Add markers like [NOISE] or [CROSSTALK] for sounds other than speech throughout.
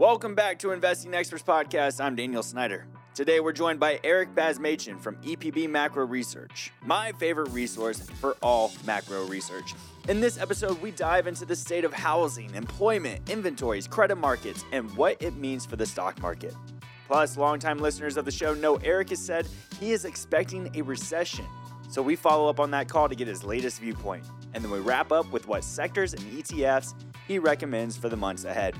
Welcome back to Investing Experts Podcast. I'm Daniel Snyder. Today we're joined by Eric Basmajian from EPB Macro Research, my favorite resource for all macro research. In this episode, we dive into the state of housing, employment, inventories, credit markets, and what it means for the stock market. Plus, longtime listeners of the show know Eric has said he is expecting a recession. So we follow up on that call to get his latest viewpoint. And then we wrap up with what sectors and ETFs he recommends for the months ahead.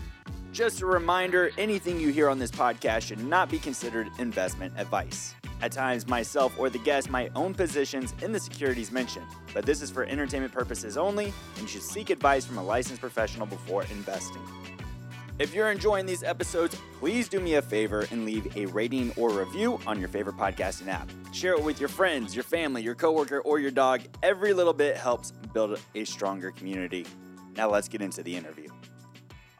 Just a reminder anything you hear on this podcast should not be considered investment advice. At times, myself or the guest might own positions in the securities mentioned, but this is for entertainment purposes only, and you should seek advice from a licensed professional before investing. If you're enjoying these episodes, please do me a favor and leave a rating or review on your favorite podcasting app. Share it with your friends, your family, your coworker, or your dog. Every little bit helps build a stronger community. Now let's get into the interview.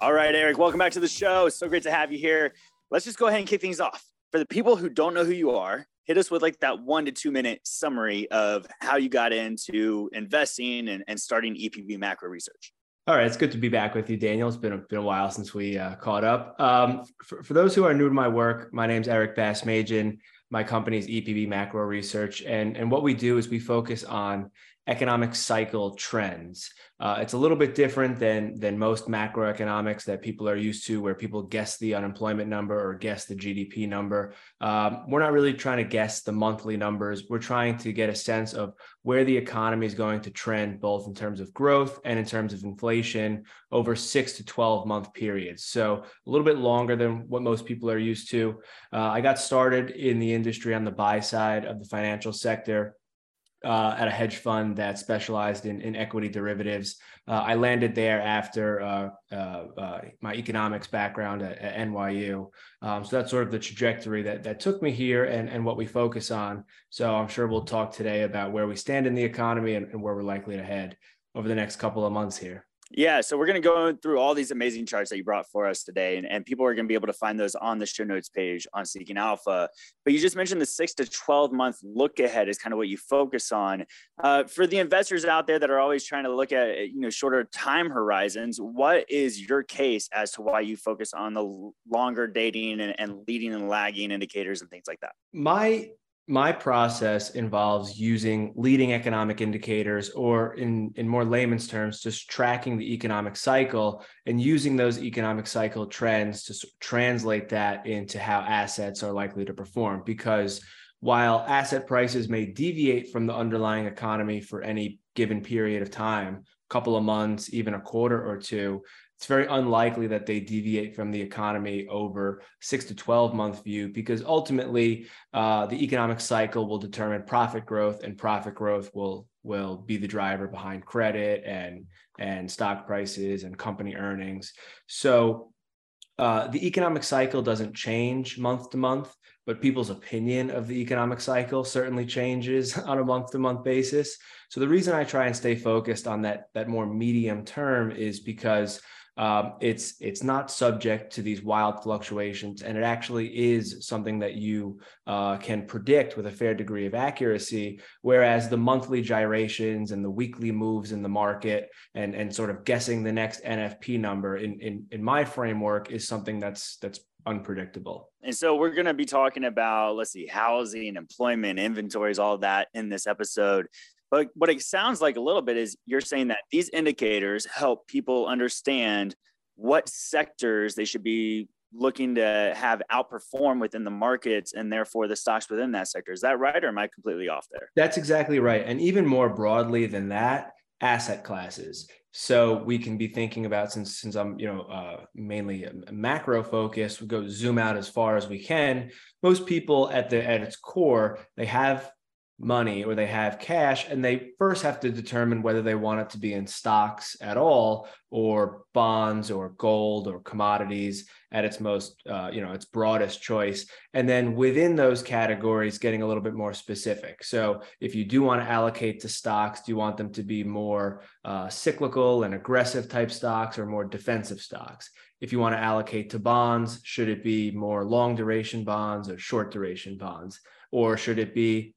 All right, Eric, welcome back to the show. It's so great to have you here. Let's just go ahead and kick things off. For the people who don't know who you are, hit us with like that one to two minute summary of how you got into investing and, and starting EPB macro research. All right, it's good to be back with you, Daniel. It's been a, been a while since we uh, caught up. Um, for, for, those who are new to my work, my name is Eric Basmajian. My company is EPB Macro Research, and and what we do is we focus on economic cycle trends. Uh, it's a little bit different than than most macroeconomics that people are used to, where people guess the unemployment number or guess the GDP number. Um, we're not really trying to guess the monthly numbers. We're trying to get a sense of where the economy is going to trend, both in terms of growth and in terms of inflation over six to twelve month periods. So a little bit longer than what most people are used to. Uh, I got started in the industry on the buy side of the financial sector uh, at a hedge fund that specialized in, in equity derivatives. Uh, I landed there after uh, uh, uh my economics background at, at NYU. Um, so that's sort of the trajectory that, that took me here and, and what we focus on. So I'm sure we'll talk today about where we stand in the economy and, and where we're likely to head over the next couple of months here. Yeah, so we're going to go through all these amazing charts that you brought for us today, and, and people are going to be able to find those on the show notes page on Seeking Alpha. But you just mentioned the six to 12 month look ahead is kind of what you focus on. Uh, for the investors out there that are always trying to look at you know shorter time horizons, what is your case as to why you focus on the longer dating and, and leading and lagging indicators and things like that? My my process involves using leading economic indicators or in, in more layman's terms just tracking the economic cycle and using those economic cycle trends to translate that into how assets are likely to perform. Because while asset prices may deviate from the underlying economy for any given period of time a couple of months even a quarter or two it's very unlikely that they deviate from the economy over six to 12 month view because ultimately uh, the economic cycle will determine profit growth and profit growth will will be the driver behind credit and and stock prices and company earnings. So uh, the economic cycle doesn't change month to month but people's opinion of the economic cycle certainly changes [LAUGHS] on a month to month basis. So the reason i try and stay focused on that that more medium term is because um, it's it's not subject to these wild fluctuations, and it actually is something that you uh, can predict with a fair degree of accuracy. Whereas the monthly gyrations and the weekly moves in the market, and and sort of guessing the next NFP number in in, in my framework is something that's that's unpredictable. And so we're going to be talking about, let's see, housing, employment, inventories, all that in this episode. But what it sounds like a little bit is you're saying that these indicators help people understand what sectors they should be looking to have outperform within the markets and therefore the stocks within that sector. Is that right or am I completely off there? That's exactly right. And even more broadly than that, asset classes. So we can be thinking about since since I'm you know uh, mainly macro focused, we go zoom out as far as we can. Most people at the at its core, they have money or they have cash and they first have to determine whether they want it to be in stocks at all or bonds or gold or commodities at its most uh, you know its broadest choice. And then within those categories getting a little bit more specific. So if you do want to allocate to stocks do you want them to be more uh, cyclical and aggressive type stocks or more defensive stocks? If you want to allocate to bonds should it be more long duration bonds or short duration bonds? Or should it be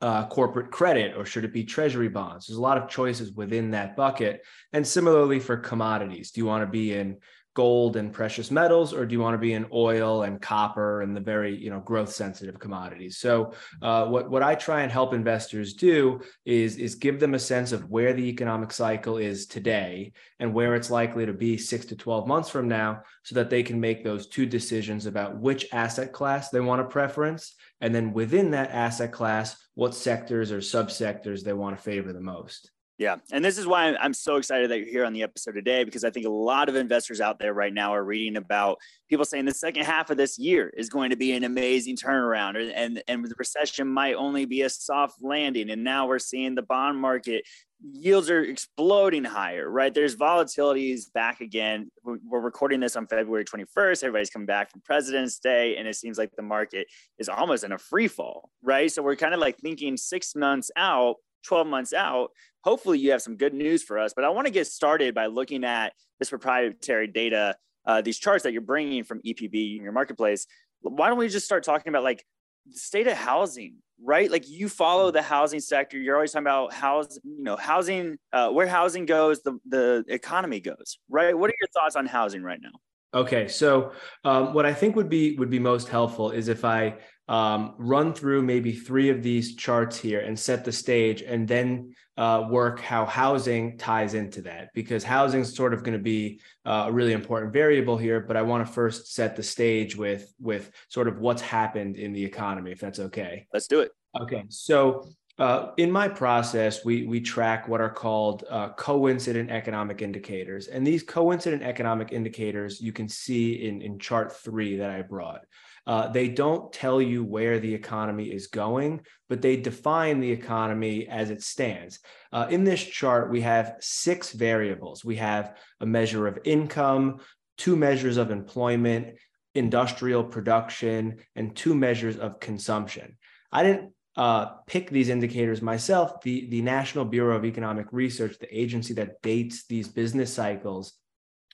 uh, corporate credit or should it be treasury bonds? There's a lot of choices within that bucket. And similarly for commodities, do you want to be in gold and precious metals, or do you want to be in oil and copper and the very you know growth sensitive commodities? So uh, what what I try and help investors do is is give them a sense of where the economic cycle is today and where it's likely to be six to twelve months from now, so that they can make those two decisions about which asset class they want to preference, and then within that asset class, what sectors or subsectors they want to favor the most. Yeah. And this is why I'm so excited that you're here on the episode today, because I think a lot of investors out there right now are reading about people saying the second half of this year is going to be an amazing turnaround and, and the recession might only be a soft landing. And now we're seeing the bond market yields are exploding higher, right? There's volatilities back again. We're recording this on February 21st. Everybody's coming back from President's Day, and it seems like the market is almost in a free fall, right? So we're kind of like thinking six months out 12 months out, hopefully you have some good news for us. But I want to get started by looking at this proprietary data, uh, these charts that you're bringing from EPB in your marketplace. Why don't we just start talking about like the state of housing, right? Like you follow the housing sector. You're always talking about housing, you know, housing, uh, where housing goes, the, the economy goes, right? What are your thoughts on housing right now? Okay, so um, what I think would be would be most helpful is if I um, run through maybe three of these charts here and set the stage, and then uh, work how housing ties into that because housing is sort of going to be uh, a really important variable here. But I want to first set the stage with with sort of what's happened in the economy, if that's okay. Let's do it. Okay, so uh, in my process, we we track what are called uh, coincident economic indicators, and these coincident economic indicators you can see in in chart three that I brought. Uh, they don't tell you where the economy is going, but they define the economy as it stands. Uh, in this chart, we have six variables. We have a measure of income, two measures of employment, industrial production, and two measures of consumption. I didn't uh, pick these indicators myself, the, the National Bureau of Economic Research, the agency that dates these business cycles,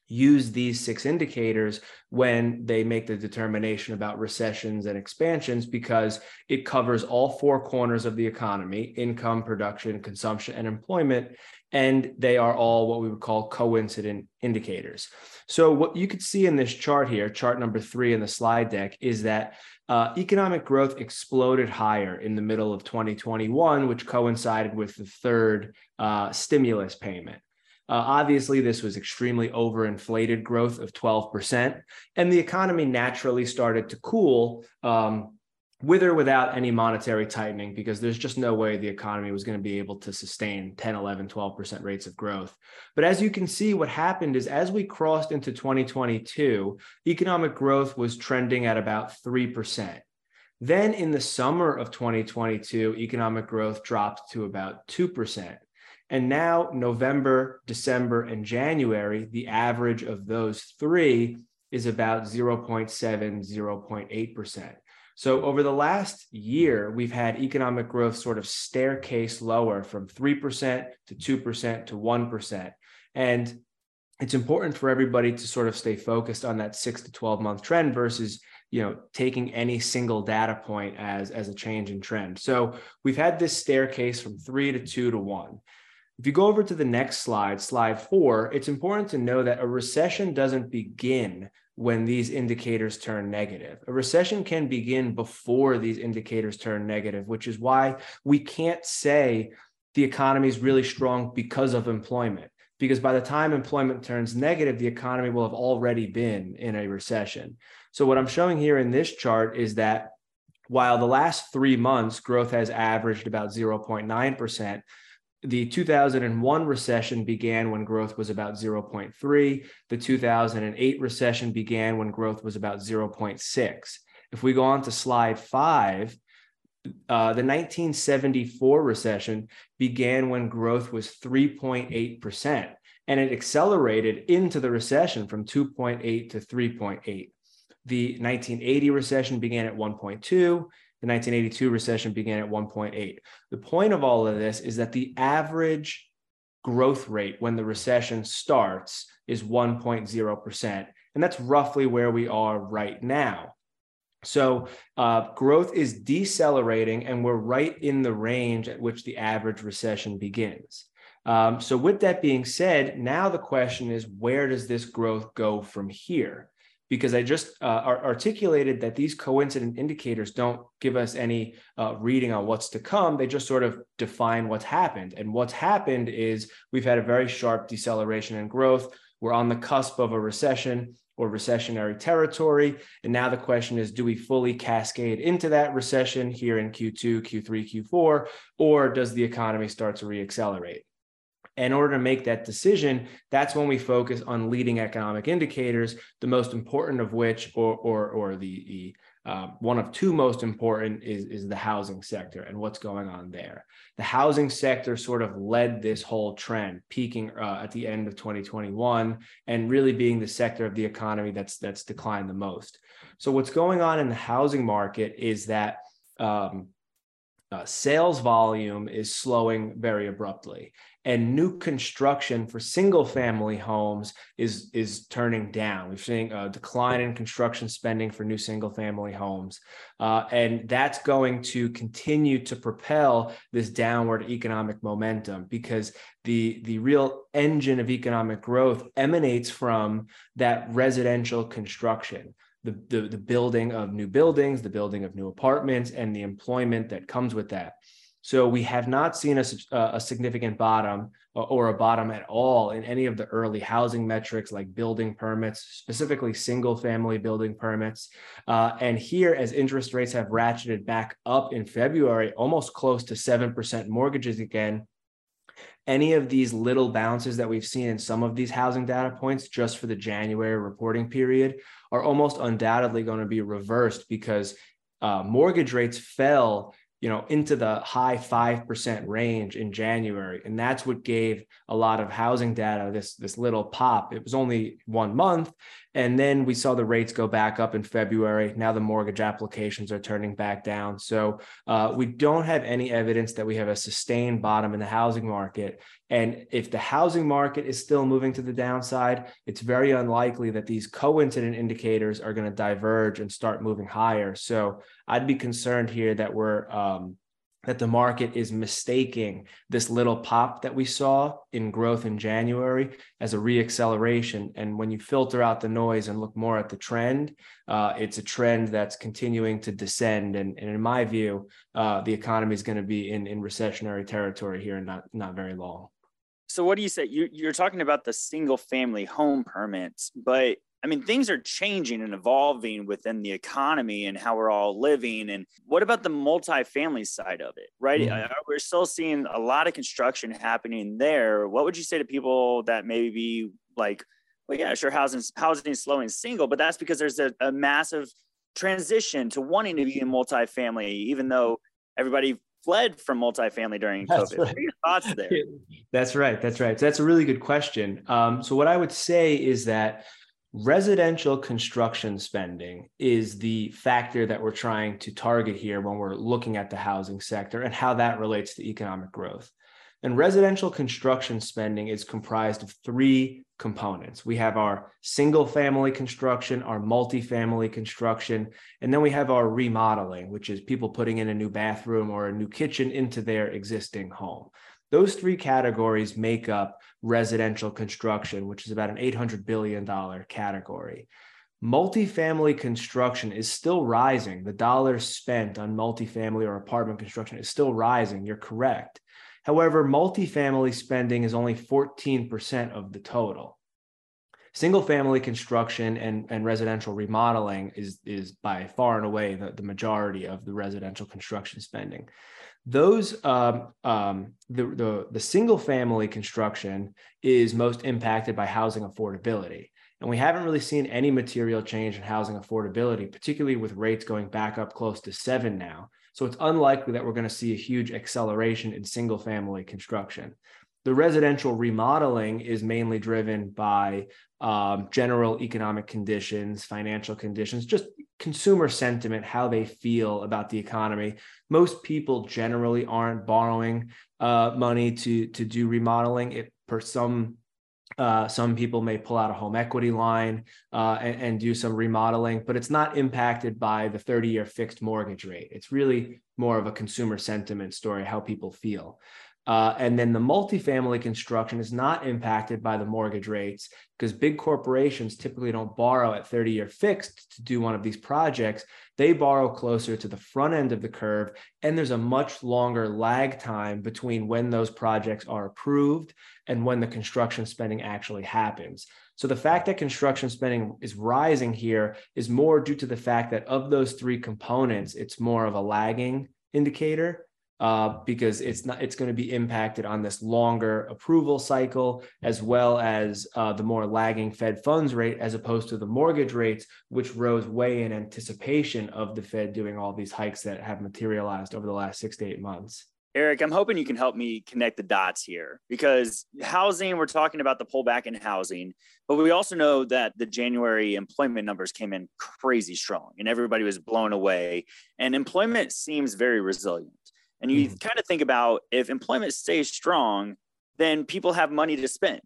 use these six indicators when they make the determination about recessions and expansions because it covers all four corners of the economy income, production, consumption, and employment. And they are all what we would call coincident indicators. So, what you could see in this chart here, chart number three in the slide deck, is that uh, economic growth exploded higher in the middle of 2021, which coincided with the third uh, stimulus payment. Uh, obviously, this was extremely overinflated growth of 12%, and the economy naturally started to cool um, with or without any monetary tightening because there's just no way the economy was going to be able to sustain 10, 11, 12% rates of growth. But as you can see, what happened is as we crossed into 2022, economic growth was trending at about 3%. Then in the summer of 2022, economic growth dropped to about 2%. And now, November, December, and January, the average of those three is about 0.7, 0.8%. So, over the last year, we've had economic growth sort of staircase lower from 3% to 2% to 1%. And it's important for everybody to sort of stay focused on that six to 12 month trend versus you know taking any single data point as as a change in trend so we've had this staircase from three to two to one if you go over to the next slide, slide four, it's important to know that a recession doesn't begin when these indicators turn negative. A recession can begin before these indicators turn negative, which is why we can't say the economy is really strong because of employment. Because by the time employment turns negative, the economy will have already been in a recession. So, what I'm showing here in this chart is that while the last three months growth has averaged about 0.9%, the 2001 recession began when growth was about 0.3. The 2008 recession began when growth was about 0.6. If we go on to slide five, uh, the 1974 recession began when growth was 3.8%, and it accelerated into the recession from 2.8 to 3.8. The 1980 recession began at 1.2. The 1982 recession began at 1.8. The point of all of this is that the average growth rate when the recession starts is 1.0%. And that's roughly where we are right now. So uh, growth is decelerating, and we're right in the range at which the average recession begins. Um, so, with that being said, now the question is where does this growth go from here? Because I just uh, articulated that these coincident indicators don't give us any uh, reading on what's to come. They just sort of define what's happened. And what's happened is we've had a very sharp deceleration in growth. We're on the cusp of a recession or recessionary territory. And now the question is do we fully cascade into that recession here in Q2, Q3, Q4, or does the economy start to reaccelerate? In order to make that decision, that's when we focus on leading economic indicators, the most important of which, or, or, or the, uh, one of two most important is, is the housing sector and what's going on there. The housing sector sort of led this whole trend, peaking uh, at the end of 2021 and really being the sector of the economy that's that's declined the most. So what's going on in the housing market is that um, uh, sales volume is slowing very abruptly. And new construction for single family homes is is turning down. We're seeing a decline in construction spending for new single family homes. Uh, and that's going to continue to propel this downward economic momentum because the the real engine of economic growth emanates from that residential construction the, the, the building of new buildings, the building of new apartments, and the employment that comes with that. So we have not seen a, a significant bottom or a bottom at all in any of the early housing metrics like building permits, specifically single family building permits. Uh, and here, as interest rates have ratcheted back up in February, almost close to 7% mortgages again, any of these little bounces that we've seen in some of these housing data points just for the January reporting period are almost undoubtedly going to be reversed because uh, mortgage rates fell you know into the high 5% range in January. And that's what gave a lot of housing data this this little pop. It was only 1 month and then we saw the rates go back up in February. Now the mortgage applications are turning back down. So uh, we don't have any evidence that we have a sustained bottom in the housing market. And if the housing market is still moving to the downside, it's very unlikely that these coincident indicators are going to diverge and start moving higher. So I'd be concerned here that we're um, that the market is mistaking this little pop that we saw in growth in January as a reacceleration. And when you filter out the noise and look more at the trend, uh, it's a trend that's continuing to descend. And, and in my view, uh, the economy is going to be in, in recessionary territory here not not very long. So what do you say? You, you're talking about the single family home permits, but I mean, things are changing and evolving within the economy and how we're all living. And what about the multifamily side of it, right? Mm-hmm. We're still seeing a lot of construction happening there. What would you say to people that maybe like, well, yeah, sure, housing housing is slowing single, but that's because there's a, a massive transition to wanting to be in multifamily, even though everybody fled from multifamily during that's COVID. Right. What are your thoughts there? [LAUGHS] That's right. That's right. So that's a really good question. Um, so what I would say is that residential construction spending is the factor that we're trying to target here when we're looking at the housing sector and how that relates to economic growth. And residential construction spending is comprised of three components. We have our single family construction, our multifamily construction, and then we have our remodeling, which is people putting in a new bathroom or a new kitchen into their existing home. Those three categories make up residential construction, which is about an $800 billion category. Multifamily construction is still rising. The dollars spent on multifamily or apartment construction is still rising. You're correct. However, multifamily spending is only 14% of the total. Single family construction and, and residential remodeling is, is by far and away the, the majority of the residential construction spending. Those um, um, the, the, the single family construction is most impacted by housing affordability. And we haven't really seen any material change in housing affordability, particularly with rates going back up close to seven now. So it's unlikely that we're going to see a huge acceleration in single family construction. The residential remodeling is mainly driven by um, general economic conditions, financial conditions, just consumer sentiment, how they feel about the economy. Most people generally aren't borrowing uh, money to to do remodeling. It for some uh, some people may pull out a home equity line uh, and, and, do some remodeling, but it's not impacted by the 30 year fixed mortgage rate. It's really more of a consumer sentiment story, how people feel. Uh, and then the multifamily construction is not impacted by the mortgage rates because big corporations typically don't borrow at 30 year fixed to do one of these projects. They borrow closer to the front end of the curve. And there's a much longer lag time between when those projects are approved and when the construction spending actually happens. So the fact that construction spending is rising here is more due to the fact that of those three components, it's more of a lagging indicator uh, because it's not it's going to be impacted on this longer approval cycle as well as uh, the more lagging Fed funds rate as opposed to the mortgage rates, which rose way in anticipation of the Fed doing all these hikes that have materialized over the last six to eight months. Eric, I'm hoping you can help me connect the dots here because housing, we're talking about the pullback in housing, but we also know that the January employment numbers came in crazy strong and everybody was blown away. And employment seems very resilient. And you mm-hmm. kind of think about if employment stays strong, then people have money to spend,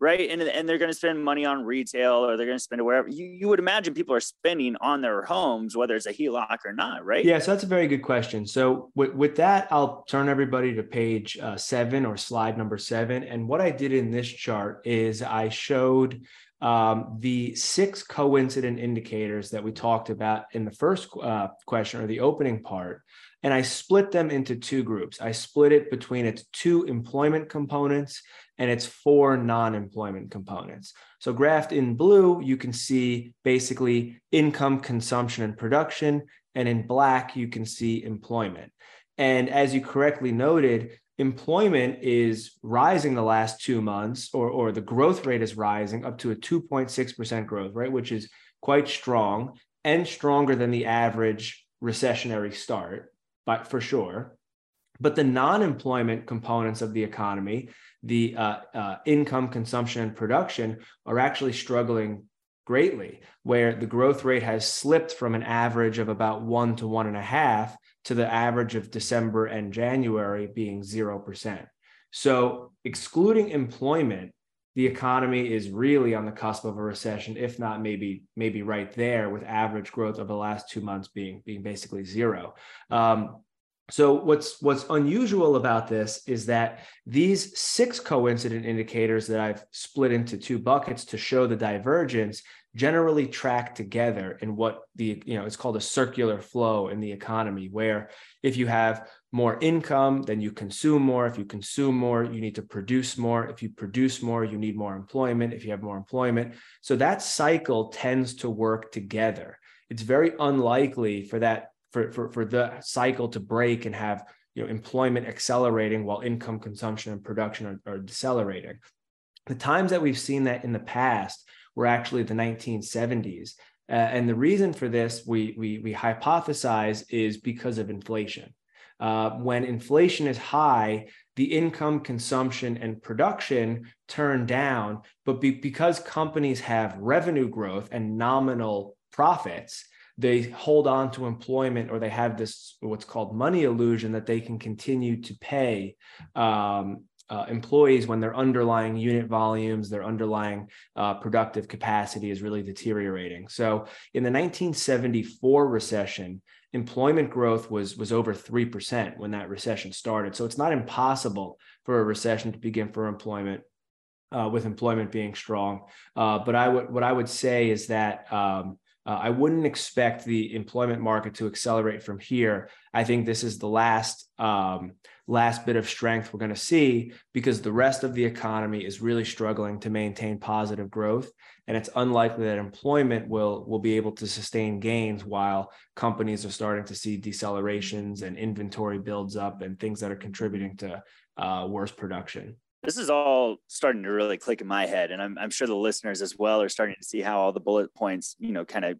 right? And, and they're going to spend money on retail or they're going to spend it wherever. You, you would imagine people are spending on their homes, whether it's a HELOC or not, right? Yeah, so that's a very good question. So with, with that, I'll turn everybody to page uh, seven or slide number seven. And what I did in this chart is I showed um, the six coincident indicators that we talked about in the first uh, question or the opening part and I split them into two groups. I split it between its two employment components and its four non-employment components. So graphed in blue, you can see basically income, consumption, and production. And in black, you can see employment. And as you correctly noted, employment is rising the last two months, or, or the growth rate is rising up to a 2.6% growth, right? Which is quite strong and stronger than the average recessionary start but for sure. But the non-employment components of the economy, the uh, uh, income, consumption, and production, are actually struggling greatly. Where the growth rate has slipped from an average of about one to one and a half to the average of December and January being zero percent. So, excluding employment, the economy is really on the cusp of a recession, if not maybe maybe right there, with average growth of the last two months being being basically zero. Um, so what's what's unusual about this is that these six coincident indicators that I've split into two buckets to show the divergence generally track together in what the you know it's called a circular flow in the economy where if you have more income then you consume more. If you consume more you need to produce more. If you produce more you need more employment. If you have more employment. So that cycle tends to work together. It's very unlikely for that for for, for the cycle to break and have you know employment accelerating while income consumption and production are, are decelerating. The times that we've seen that in the past were actually the 1970s. Uh, and the reason for this, we, we, we hypothesize, is because of inflation. Uh, when inflation is high, the income, consumption, and production turn down. But be, because companies have revenue growth and nominal profits, they hold on to employment or they have this what's called money illusion that they can continue to pay um, uh, employees when their underlying unit volumes, their underlying uh, productive capacity is really deteriorating. So in the 1974 recession, employment growth was was over 3% when that recession started. So it's not impossible for a recession to begin for employment. Uh, with employment being strong, uh, but I would what I would say is that um, uh, I wouldn't expect the employment market to accelerate from here. I think this is the last um, last bit of strength we're going to see because the rest of the economy is really struggling to maintain positive growth. And it's unlikely that employment will will be able to sustain gains while companies are starting to see decelerations and inventory builds up and things that are contributing to uh, worse production. This is all starting to really click in my head and I'm, I'm sure the listeners as well are starting to see how all the bullet points you know kind of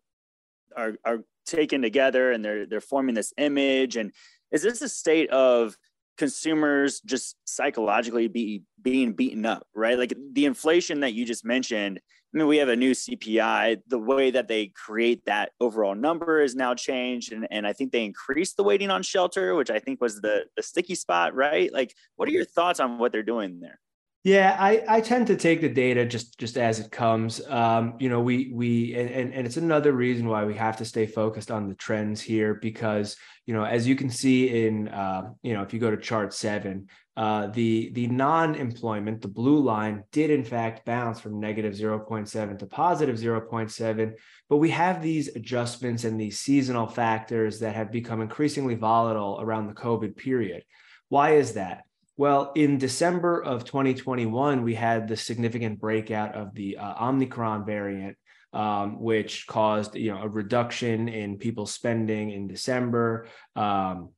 are, are taken together and they're they're forming this image. And is this a state of consumers just psychologically be being beaten up, right? Like the inflation that you just mentioned. I mean, we have a new CPI. The way that they create that overall number is now changed, and, and I think they increased the weighting on shelter, which I think was the the sticky spot, right? Like, what are your thoughts on what they're doing there? Yeah, I, I tend to take the data just just as it comes. Um, you know, we we and, and it's another reason why we have to stay focused on the trends here because you know as you can see in uh, you know if you go to chart seven, uh, the the non-employment, the blue line, did in fact bounce from negative 0.7 to positive 0.7. But we have these adjustments and these seasonal factors that have become increasingly volatile around the COVID period. Why is that? Well, in December of 2021, we had the significant breakout of the uh, Omicron variant, um, which caused you know a reduction in people spending in December. Um,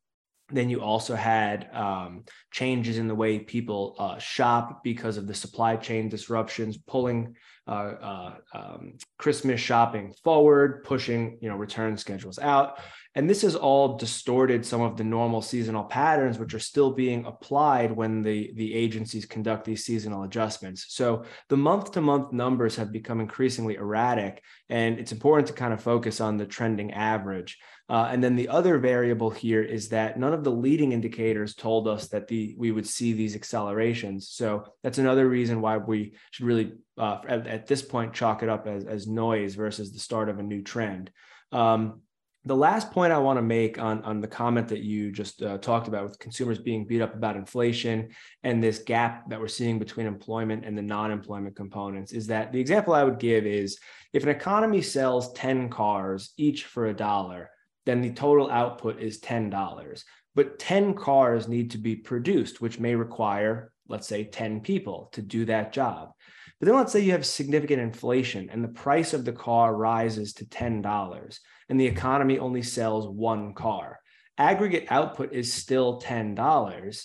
then you also had um, changes in the way people uh, shop because of the supply chain disruptions, pulling uh, uh, um, Christmas shopping forward, pushing you know return schedules out, and this has all distorted some of the normal seasonal patterns, which are still being applied when the the agencies conduct these seasonal adjustments. So the month to month numbers have become increasingly erratic, and it's important to kind of focus on the trending average. Uh, and then the other variable here is that none of the leading indicators told us that the we would see these accelerations. So that's another reason why we should really, uh, at, at, this point, chalk it up as, as noise versus the start of a new trend. Um, the last point I want to make on, on the comment that you just uh, talked about with consumers being beat up about inflation and this gap that we're seeing between employment and the non-employment components is that the example I would give is if an economy sells 10 cars each for a dollar, then the total output is $10. But 10 cars need to be produced, which may require, let's say, 10 people to do that job. But then let's say you have significant inflation and the price of the car rises to $10 and the economy only sells one car. Aggregate output is still $10,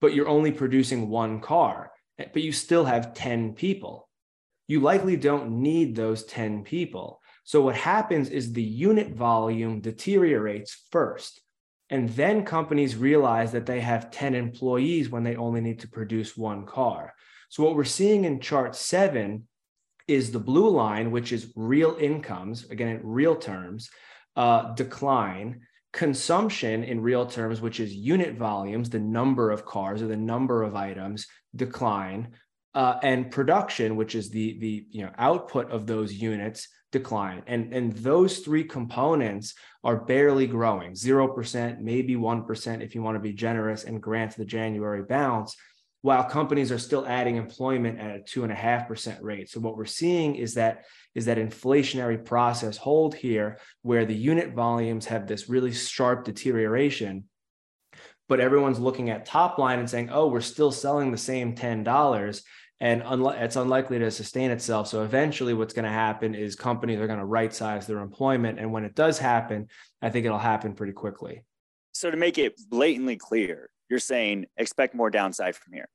but you're only producing one car, eh, but you still have 10 people. You likely don't need those 10 people so what happens is the unit volume deteriorates first. And then companies realize that they have 10 employees when they only need to produce one car. So what we're seeing in chart seven is the blue line, which is real incomes, again, in real terms, uh, decline. Consumption in real terms, which is unit volumes, the number of cars or the number of items, decline. Uh, and production, which is the the you know output of those units, decline. And, and those three components are barely growing 0%, maybe 1% if you want to be generous and grant the January bounce, while companies are still adding employment at a two and a half percent rate. So what we're seeing is that is that inflationary process hold here where the unit volumes have this really sharp deterioration but everyone's looking at top line and saying, oh, we're still selling the same $10 and unli- it's unlikely to sustain itself. So eventually, what's going to happen is companies are going to right size their employment, and when it does happen, I think it'll happen pretty quickly. So to make it blatantly clear, you're saying expect more downside from here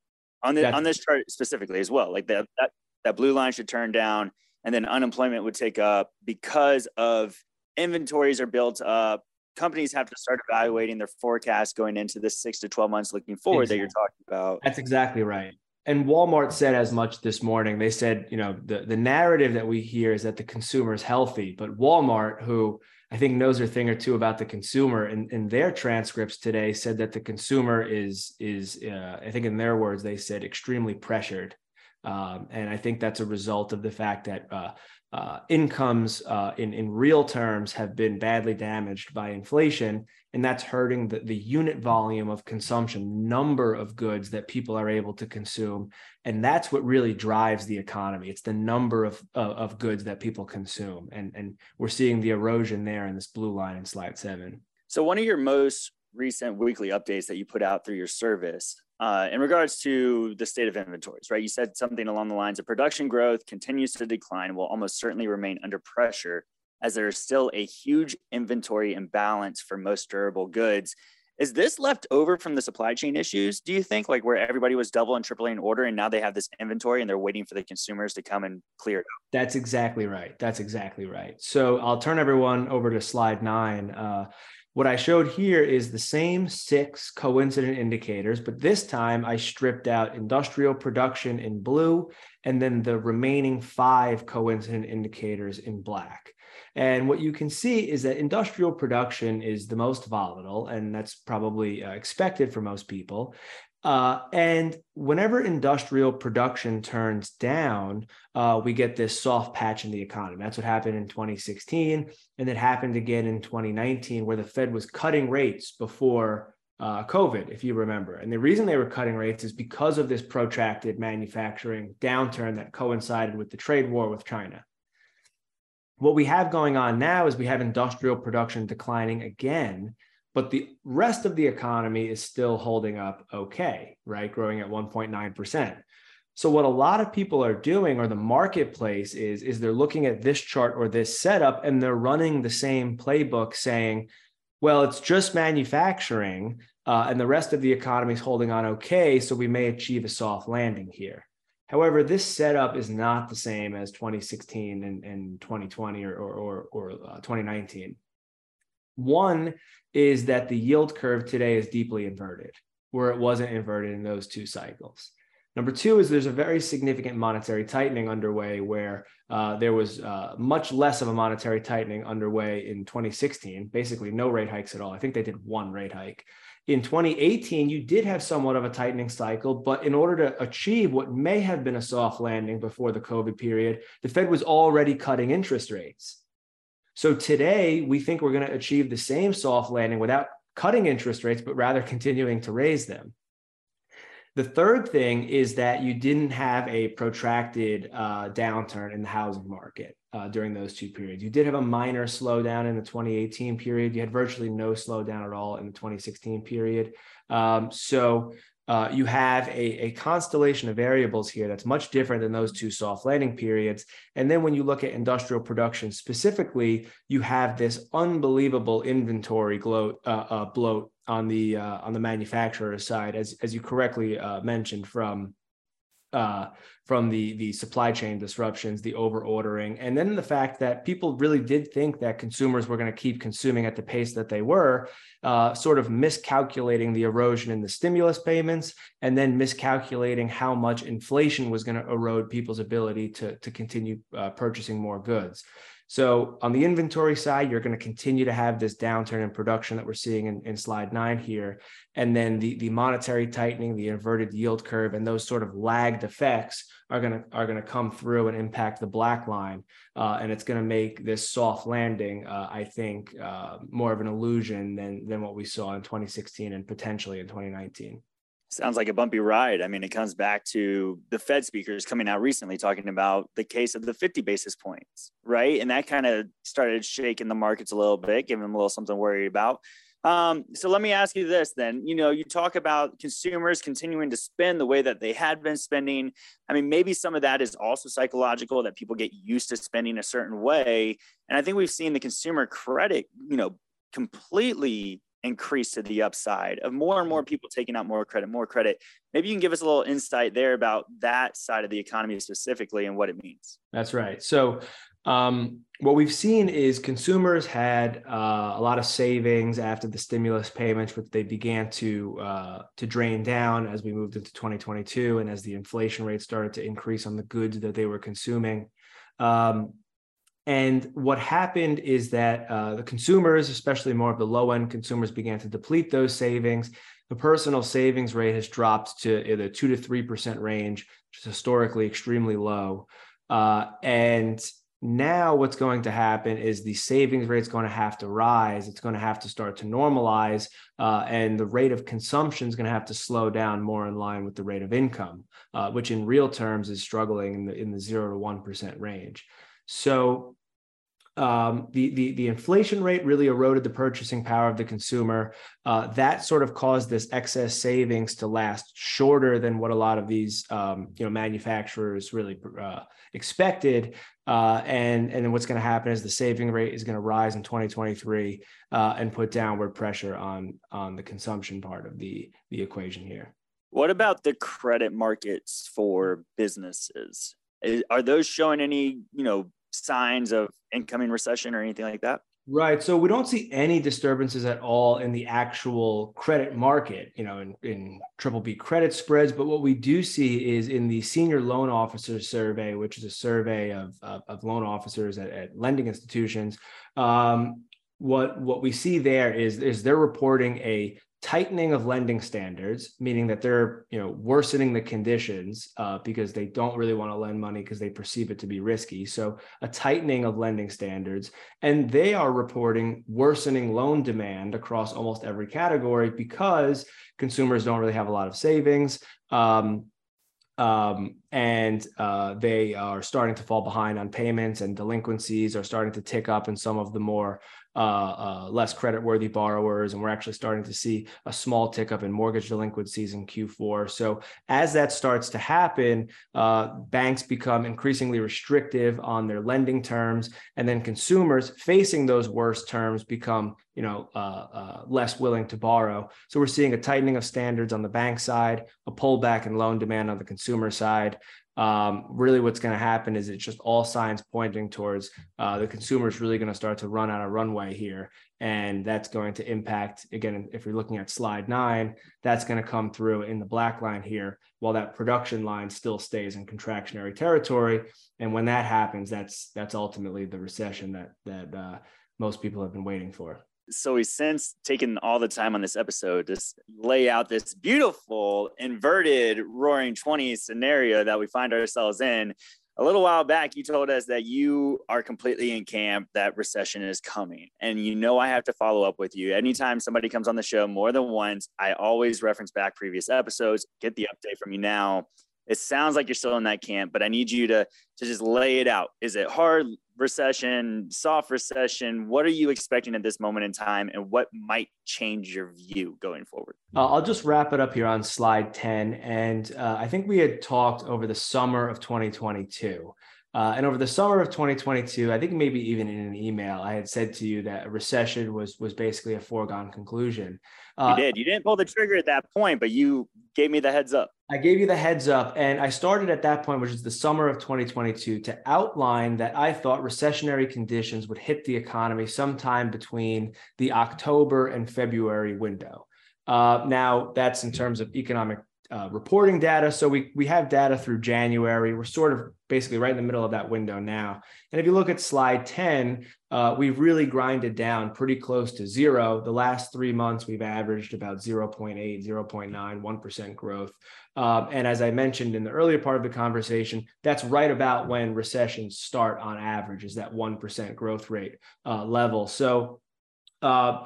on the on this chart specifically as well. Like that that that blue line should turn down, and then unemployment would take up because of inventories are built up. Companies have to start evaluating their forecast going into the six to 12 months looking forward exactly. that you're talking about. That's exactly right and Walmart said as much this morning. They said, you know, the, the narrative that we hear is that the consumer is healthy, but Walmart, who I think knows a thing or two about the consumer, in, in their transcripts today said that the consumer is is uh, I think in their words they said extremely pressured, um, and I think that's a result of the fact that uh, uh, incomes uh, in, in real terms have been badly damaged by inflation, and that's hurting the, the unit volume of consumption, number of goods that people are able to consume. And that's what really drives the economy. It's the number of, of, of goods that people consume. And, and we're seeing the erosion there in this blue line in slide seven. So, one of your most recent weekly updates that you put out through your service uh, in regards to the state of inventories, right? You said something along the lines of production growth continues to decline, will almost certainly remain under pressure as there is still a huge inventory imbalance for most durable goods. Is this left over from the supply chain issues? Do you think, like where everybody was double and tripling order, and now they have this inventory and they're waiting for the consumers to come and clear it? That's exactly right. That's exactly right. So I'll turn everyone over to slide nine. Uh, what I showed here is the same six coincident indicators, but this time I stripped out industrial production in blue and then the remaining five coincident indicators in black. And what you can see is that industrial production is the most volatile, and that's probably uh, expected for most people. Uh, and whenever industrial production turns down, uh, we get this soft patch in the economy. That's what happened in 2016. And it happened again in 2019, where the Fed was cutting rates before uh, COVID, if you remember. And the reason they were cutting rates is because of this protracted manufacturing downturn that coincided with the trade war with China. What we have going on now is we have industrial production declining again but the rest of the economy is still holding up okay, right? Growing at 1.9%. So what a lot of people are doing or the marketplace is is they're looking at this chart or this setup and they're running the same playbook saying, well, it's just manufacturing uh, and the rest of the economy is holding on okay, so we may achieve a soft landing here. However, this setup is not the same as 2016 and, and 2020 or, or, or, or uh, 2019. One is that the yield curve today is deeply inverted, where it wasn't inverted in those two cycles. Number two is there's a very significant monetary tightening underway where uh, there was uh, much less of a monetary tightening underway in 2016, basically no rate hikes at all. I think they did one rate hike. In 2018, you did have somewhat of a tightening cycle, but in order to achieve what may have been a soft landing before the COVID period, the Fed was already cutting interest rates. So today, we think we're going to achieve the same soft landing without cutting interest rates, but rather continuing to raise them. The third thing is that you didn't have a protracted uh, downturn in the housing market uh, during those two periods. You did have a minor slowdown in the 2018 period. You had virtually no slowdown at all in the 2016 period. Um, so uh, you have a, a constellation of variables here that's much different than those two soft landing periods. And then when you look at industrial production specifically, you have this unbelievable inventory gloat, uh, uh, bloat on the uh, on the manufacturer side, as as you correctly uh, mentioned from uh, from the the supply chain disruptions, the over ordering, and then the fact that people really did think that consumers were going to keep consuming at the pace that they were, uh, sort of miscalculating the erosion in the stimulus payments, and then miscalculating how much inflation was going to erode people's ability to to continue uh, purchasing more goods. So on the inventory side, you're going to continue to have this downturn in production that we're seeing in, in slide nine here. And then the, the monetary tightening, the inverted yield curve, and those sort of lagged effects are going to are going to come through and impact the black line. Uh, and it's going to make this soft landing, uh, I think, uh, more of an illusion than, than what we saw in 2016 and potentially in 2019 sounds like a bumpy ride. I mean, it comes back to the Fed speakers coming out recently talking about the case of the 50 basis points, right? And that kind of started shaking the markets a little bit, giving them a little something to worry about. Um, so let me ask you this then. You know, you talk about consumers continuing to spend the way that they had been spending. I mean, maybe some of that is also psychological that people get used to spending a certain way. And I think we've seen the consumer credit, you know, completely increase to the upside of more and more mm-hmm. people taking out more credit, more credit. Maybe you can give us a little insight there about that side of the economy specifically and what it means. That's right. So, um, what we've seen is consumers had uh, a lot of savings after the stimulus payments, which they began to uh, to drain down as we moved into 2022, and as the inflation rate started to increase on the goods that they were consuming. Um, and what happened is that uh, the consumers, especially more of the low end consumers, began to deplete those savings. The personal savings rate has dropped to the two to three percent range, which is historically extremely low. Uh, and now, what's going to happen is the savings rate is going to have to rise. It's going to have to start to normalize, uh, and the rate of consumption is going to have to slow down more in line with the rate of income, uh, which in real terms is struggling in the in the zero to one percent range. So um, the, the, the inflation rate really eroded the purchasing power of the consumer. Uh, that sort of caused this excess savings to last shorter than what a lot of these um, you know manufacturers really uh, expected. Uh, and and then what's going to happen is the saving rate is going to rise in 2023 uh, and put downward pressure on on the consumption part of the the equation here. What about the credit markets for businesses? Are those showing any you know signs of incoming recession or anything like that? Right. So we don't see any disturbances at all in the actual credit market, you know, in, in triple B credit spreads. But what we do see is in the senior loan officers survey, which is a survey of, of, of loan officers at, at lending institutions. Um, what what we see there is, is they're reporting a tightening of lending standards, meaning that they're you know worsening the conditions uh, because they don't really want to lend money because they perceive it to be risky. So a tightening of lending standards, and they are reporting worsening loan demand across almost every category because consumers don't really have a lot of savings. Um, um, and uh, they are starting to fall behind on payments and delinquencies are starting to tick up in some of the more uh, uh, less credit-worthy borrowers, and we're actually starting to see a small tick up in mortgage delinquencies in Q4. So as that starts to happen, uh, banks become increasingly restrictive on their lending terms, and then consumers facing those worse terms become, you know, uh, uh, less willing to borrow. So we're seeing a tightening of standards on the bank side, a pullback in loan demand on the consumer side um, really what's going to happen is it's just all signs pointing towards uh, the consumer is really going to start to run out of runway here. And that's going to impact, again, if you're looking at slide nine, that's going to come through in the black line here, while that production line still stays in contractionary territory. And when that happens, that's that's ultimately the recession that that uh, most people have been waiting for so he's since taken all the time on this episode to lay out this beautiful inverted roaring 20s scenario that we find ourselves in. A little while back you told us that you are completely in camp that recession is coming and you know i have to follow up with you. Anytime somebody comes on the show more than once i always reference back previous episodes get the update from you now it sounds like you're still in that camp, but I need you to to just lay it out. Is it hard recession, soft recession? What are you expecting at this moment in time, and what might change your view going forward? Uh, I'll just wrap it up here on slide ten, and uh, I think we had talked over the summer of 2022. Uh, and over the summer of 2022, I think maybe even in an email, I had said to you that a recession was was basically a foregone conclusion. Uh, you did. You didn't pull the trigger at that point, but you gave me the heads up. I gave you the heads up, and I started at that point, which is the summer of 2022, to outline that I thought recessionary conditions would hit the economy sometime between the October and February window. Uh, now, that's in terms of economic uh, reporting data. So we we have data through January. We're sort of basically right in the middle of that window now. And if you look at slide 10, uh, we've really grinded down pretty close to zero. The last three months, we've averaged about 0.8, 0.9, 1% growth. Um, and as I mentioned in the earlier part of the conversation, that's right about when recessions start on average, is that 1% growth rate uh, level. So uh,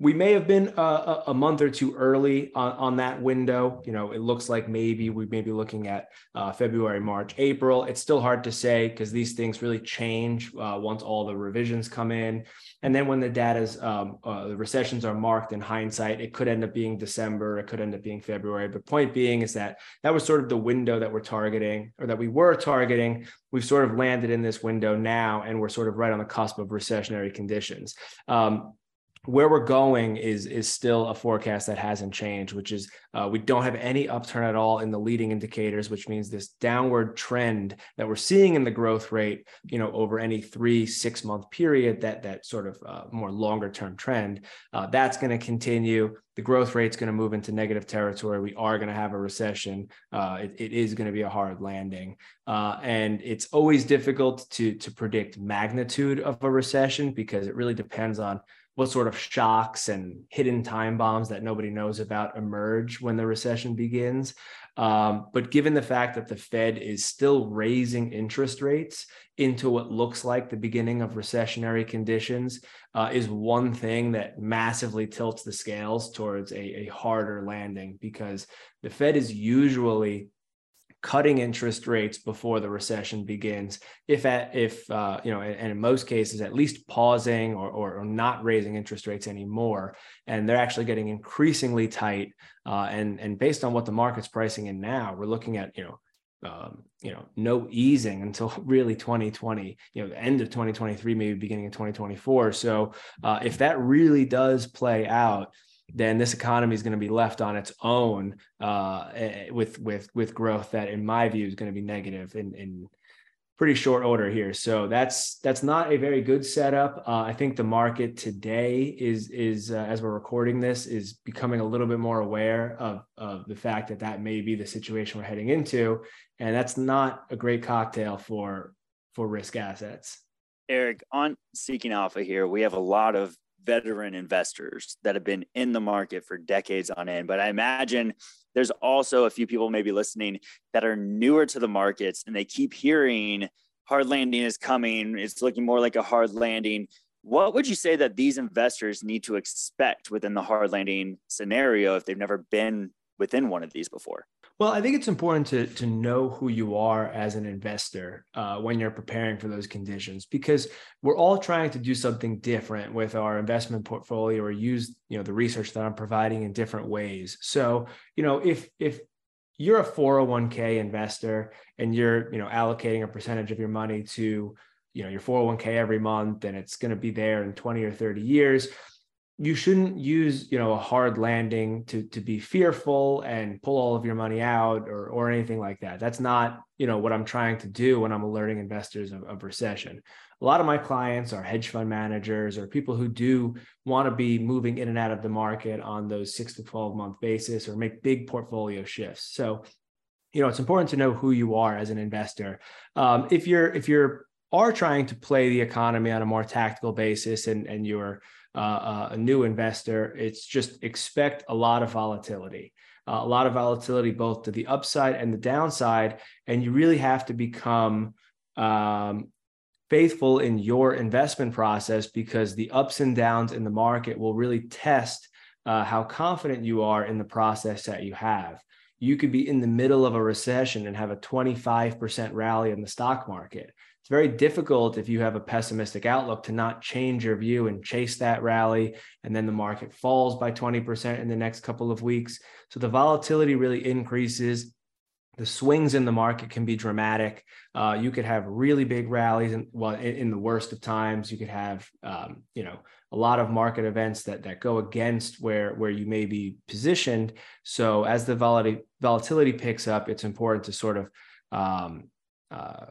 we may have been a, a, month or two early on, on that window. You know, it looks like maybe we may be looking at uh, February, March, April. It's still hard to say because these things really change uh, once all the revisions come in. And then when the data's um, uh, the recessions are marked in hindsight, it could end up being December, it could end up being February. But point being is that that was sort of the window that we're targeting or that we were targeting. We've sort of landed in this window now, and we're sort of right on the cusp of recessionary conditions. Um, where we're going is is still a forecast that hasn't changed, which is uh, we don't have any upturn at all in the leading indicators, which means this downward trend that we're seeing in the growth rate, you know, over any three six month period, that that sort of uh, more longer term trend, uh, that's going to continue. The growth rate's going to move into negative territory. We are going to have a recession. Uh, it, it is going to be a hard landing, uh, and it's always difficult to to predict magnitude of a recession because it really depends on what sort of shocks and hidden time bombs that nobody knows about emerge when the recession begins. Um, but given the fact that the Fed is still raising interest rates into what looks like the beginning of recessionary conditions, uh, is one thing that massively tilts the scales towards a, a harder landing because the Fed is usually cutting interest rates before the recession begins if at if uh, you know and, in most cases at least pausing or, or, not raising interest rates anymore and they're actually getting increasingly tight uh, and and based on what the market's pricing in now we're looking at you know um, you know, no easing until [LAUGHS] really 2020, you know, end of 2023, maybe beginning of 2024. So uh, if that really does play out, then this economy is going to be left on its own uh, eh, with with with growth that, in my view, is going to be negative in in pretty short order here. So that's that's not a very good setup. Uh, I think the market today is is uh, as we're recording this is becoming a little bit more aware of of the fact that that may be the situation we're heading into, and that's not a great cocktail for for risk assets. Eric, on Seeking Alpha here, we have a lot of veteran investors that have been in the market for decades on end. But I imagine there's also a few people maybe listening that are newer to the markets and they keep hearing hard landing is coming. It's looking more like a hard landing. What would you say that these investors need to expect within the hard landing scenario if they've never been within one of these before? Well, I think it's important to to know who you are as an investor uh, when you're preparing for those conditions, because we're all trying to do something different with our investment portfolio or use you know the research that I'm providing in different ways. So you know if if you're a 401k investor and you're you know allocating a percentage of your money to you know your 401k every month and it's going to be there in 20 or 30 years you shouldn't use you know a hard landing to to be fearful and pull all of your money out or or anything like that. That's not you know what i'm trying to do when i'm alerting investors of, of recession. A lot of my clients are hedge fund managers or people who do want to be moving in and out of the market on those 6 to 12 month basis or make big portfolio shifts. So you know it's important to know who you are as an investor. Um, if you're if you're are trying to play the economy on a more tactical basis and and you're uh, uh, a new investor, it's just expect a lot of volatility, uh, a lot of volatility both to the upside and the downside. And you really have to become um, faithful in your investment process because the ups and downs in the market will really test uh, how confident you are in the process that you have. You could be in the middle of a recession and have a 25% rally in the stock market it's very difficult if you have a pessimistic outlook to not change your view and chase that rally and then the market falls by 20% in the next couple of weeks. So the volatility really increases. The swings in the market can be dramatic. Uh, you could have really big rallies and well in, in, the worst of times you could have um, you know a lot of market events that that go against where where you may be positioned. So as the volatility volatility picks up it's important to sort of um, uh,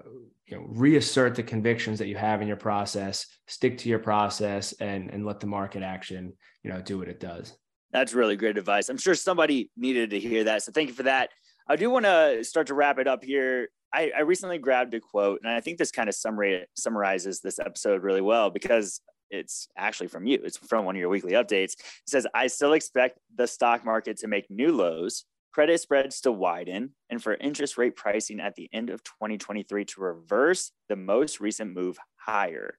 you know reassert the convictions that you have in your process stick to your process and and let the market action you know do what it does. That's really great advice. I'm sure somebody needed to hear that so thank you for that. I do want to start to wrap it up here. I, I recently grabbed a quote and i think this kind of summary summarizes this episode really well because it's actually from you. It's from one of your weekly updates. It says i still expect the stock market to make new lows credit spreads to widen and for interest rate pricing at the end of 2023 to reverse the most recent move higher.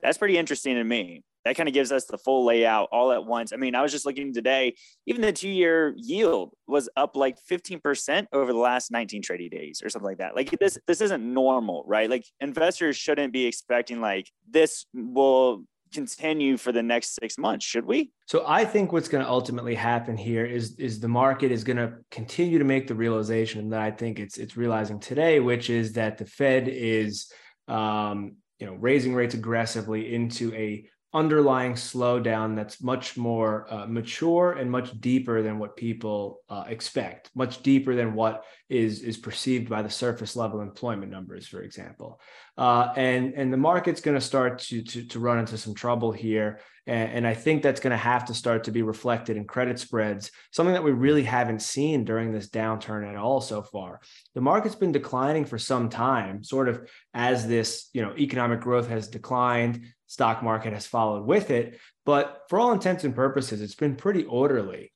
That's pretty interesting to me. That kind of gives us the full layout all at once. I mean, I was just looking today, even the two year yield was up like 15% over the last 19 trading days or something like that. Like this, this isn't normal, right? Like investors shouldn't be expecting like this will continue for the next six months, should we? So I think what's going to ultimately happen here is is the market is going to continue to make the realization that I think it's it's realizing today, which is that the Fed is um, you know raising rates aggressively into a underlying slowdown that's much more uh, mature and much deeper than what people uh, expect, much deeper than what is is perceived by the surface level employment numbers, for example. Uh, and and the market's going to start to, to to run into some trouble here, and, and I think that's going to have to start to be reflected in credit spreads, something that we really haven't seen during this downturn at all so far. The market's been declining for some time, sort of as this you know economic growth has declined stock market has followed with it. But for all intents and purposes, it's been pretty orderly.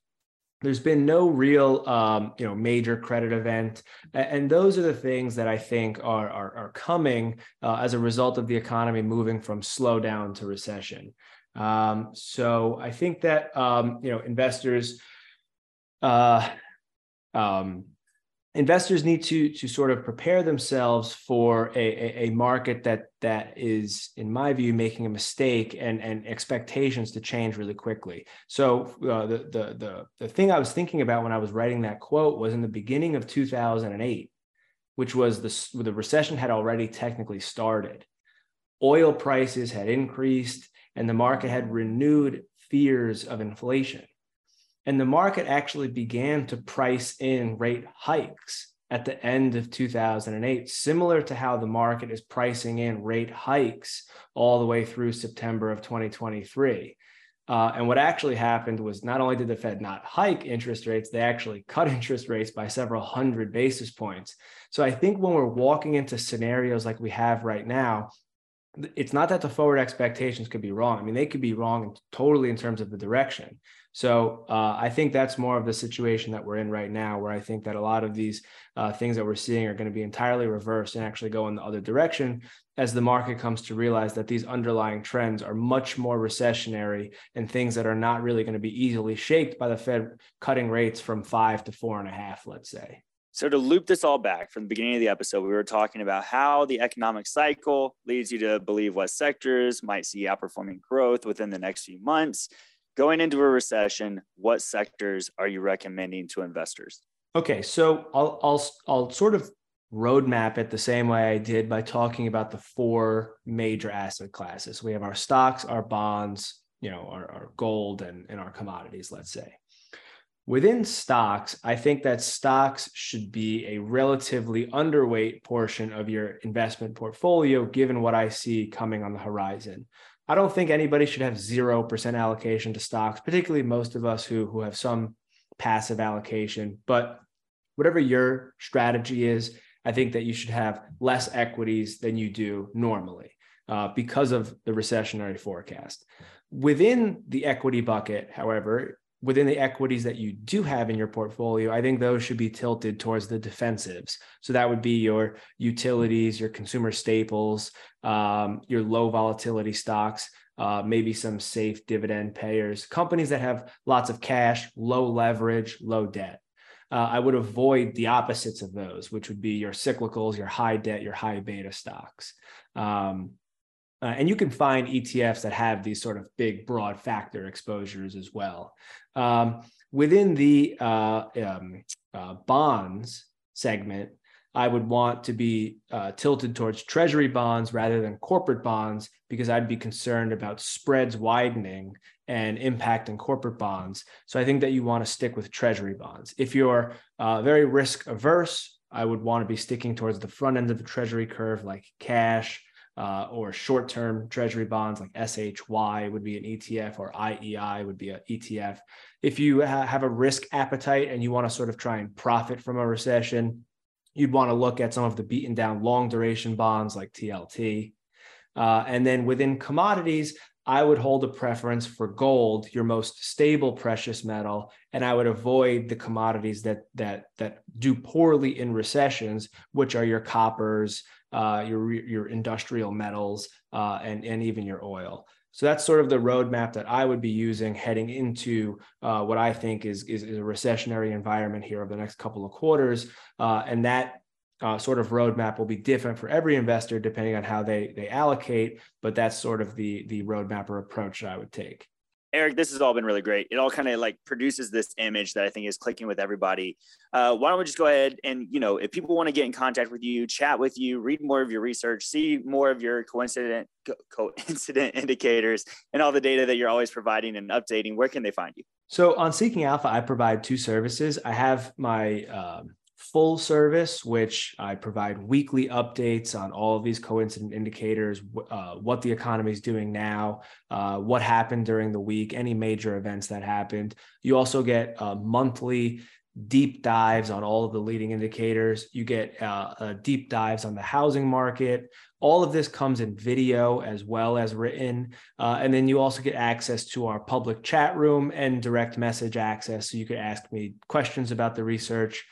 There's been no real, um, you know, major credit event, and those are the things that I think are are, are coming uh, as a result of the economy moving from slowdown to recession. Um, so I think that um, you know investors uh, um, investors need to to sort of prepare themselves for a, a, a, market that that is in my view making a mistake and and expectations to change really quickly. So uh, the, the the the thing i was thinking about when i was writing that quote was in the beginning of 2008 which was the the recession had already technically started. Oil prices had increased and the market had renewed fears of inflation and the market actually began to price in rate hikes at the end of 2008, similar to how the market is pricing in rate hikes all the way through September of 2023. Uh, and what actually happened was not only did the Fed not hike interest rates, they actually cut [LAUGHS] interest rates by several hundred basis points. So I think when we're walking into scenarios like we have right now, it's not that the forward expectations could be wrong. I mean, they could be wrong totally in terms of the direction. So uh, I think that's more of the situation that we're in right now, where I think that a lot of these uh, things that we're seeing are going to be entirely reversed and actually go in the other direction as the market comes to realize that these underlying trends are much more recessionary and things that are not really going to be easily shaped by the Fed cutting rates from five to four and a half, let's say. So, to loop this all back from the beginning of the episode, we were talking about how the economic cycle leads you to believe what sectors might see outperforming growth within the next few months. Going into a recession, what sectors are you recommending to investors? Okay, so I'll I'll I'll sort of roadmap it the same way I did by talking about the four major asset classes. We have our stocks, our bonds, you know, our, our gold and, and our commodities, let's say. Within stocks, I think that stocks should be a relatively underweight portion of your investment portfolio, given what I see coming on the horizon. I don't think anybody should have 0% allocation to stocks, particularly most of us who, who have some passive allocation. But whatever your strategy is, I think that you should have less equities than you do normally uh, because of the recessionary forecast. Within the equity bucket, however, within the equities that you do have in your portfolio, I think those should be tilted towards the defensives. So that would be your utilities, your consumer staples, um, your low volatility stocks, uh, maybe some safe dividend payers, companies that have lots of cash, low leverage, low debt. Uh, I would avoid the opposites of those, which would be your cyclicals, your high debt, your high beta stocks. Um, uh, and you can find ETFs that have these sort of big, broad factor exposures as well. Um, within the uh, um, uh, bonds segment, I would want to be uh, tilted towards treasury bonds rather than corporate bonds because I'd be concerned about spreads widening and impacting corporate bonds. So I think that you want to stick with treasury bonds. If you're uh, very risk averse, I would want to be sticking towards the front end of the treasury curve, like cash, uh, or short-term treasury bonds like SHY would be an ETF or IEI would be an ETF. If you ha- have a risk appetite and you want to sort of try and profit from a recession, you'd want to look at some of the beaten down long duration bonds like TLT. Uh, and then within commodities, I would hold a preference for gold, your most stable precious metal, and I would avoid the commodities that that that do poorly in recessions, which are your coppers, uh, your your industrial metals, uh, and and even your oil. So that's sort of the roadmap that I would be using heading into uh, what I think is, is, is a recessionary environment here over the next couple of quarters, uh, and that uh, sort of roadmap will be different for every investor depending on how they they allocate. But that's sort of the the roadmap or approach I would take. Eric, this has all been really great. It all kind of like produces this image that I think is clicking with everybody. Uh, why don't we just go ahead and, you know, if people want to get in contact with you, chat with you, read more of your research, see more of your coincident co- coincident [LAUGHS] indicators and all the data that you're always providing and updating, where can they find you? So on Seeking Alpha, I provide two services. I have my um, full service, which I provide weekly updates on all of these coincident indicators, uh, what the economy is doing now, uh, what happened during the week, any major events that happened. You also get uh, monthly deep dives on all of the leading indicators. You get uh, uh, deep dives on the housing market. All of this comes in video as well as written. And then you also get access to our public chat room and direct message access. So you could ask me questions about the research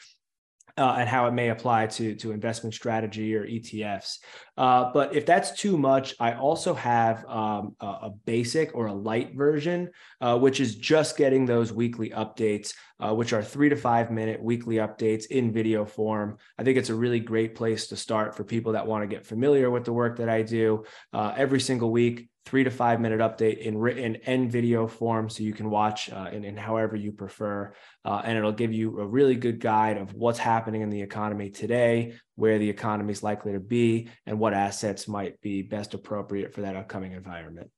uh, and how it may apply to, to investment strategy or ETFs. Uh, but if that's too much, I also have um, a, a, basic or a light version, uh, which is just getting those weekly updates, uh, which are three to five minute weekly updates in video form. I think it's a really great place to start for people that want to get familiar with the work that I do. Uh, every single week, three to five minute update in written and video form so you can watch uh, in, in however you prefer. Uh, and it'll give you a really good guide of what's happening in the economy today, where the economy is likely to be, and what assets might be best appropriate for that upcoming environment.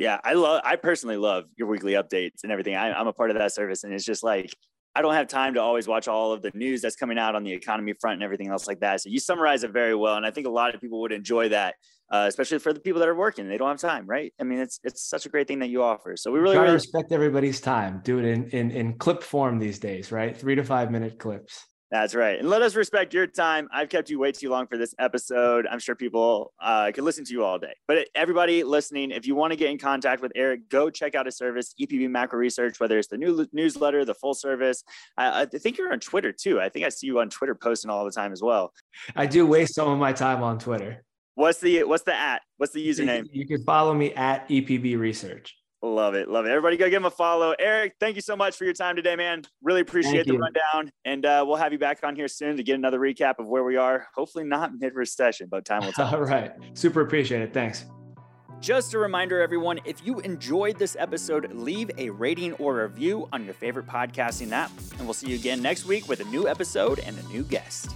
Yeah, I love, I personally love your weekly updates and everything. I, I'm a part of that service. And it's just like, I don't have time to always watch all of the news that's coming out on the economy front and everything else like that. So you summarize it very well, and I think a lot of people would enjoy that, uh, especially for the people that are working. They don't have time, right? I mean, it's it's such a great thing that you offer. So we really, really respect everybody's time. Do it in in in clip form these days, right? Three to five minute clips. That's right. And let us respect your time. I've kept you way too long for this episode. I'm sure people uh, could listen to you all day. But everybody listening, if you want to get in contact with Eric, go check out his service, EPB Macro Research, whether it's the new newsletter, the full service. I, I think you're on Twitter too. I think I see you on Twitter posting all the time as well. I do waste some of my time on Twitter. What's the what's the at? What's the username? You can follow me at EPB Research. Love it. Love it. Everybody go give him a follow. Eric, thank you so much for your time today, man. Really appreciate thank the you. rundown. And uh, we'll have you back on here soon to get another recap of where we are. Hopefully not [LAUGHS] mid recession, but time will [LAUGHS] tell. All right. Super appreciate it. Thanks. Just a reminder, everyone, if you enjoyed this episode, leave a rating or review on your favorite podcasting app. And we'll see you again next week with a new episode and a new guest.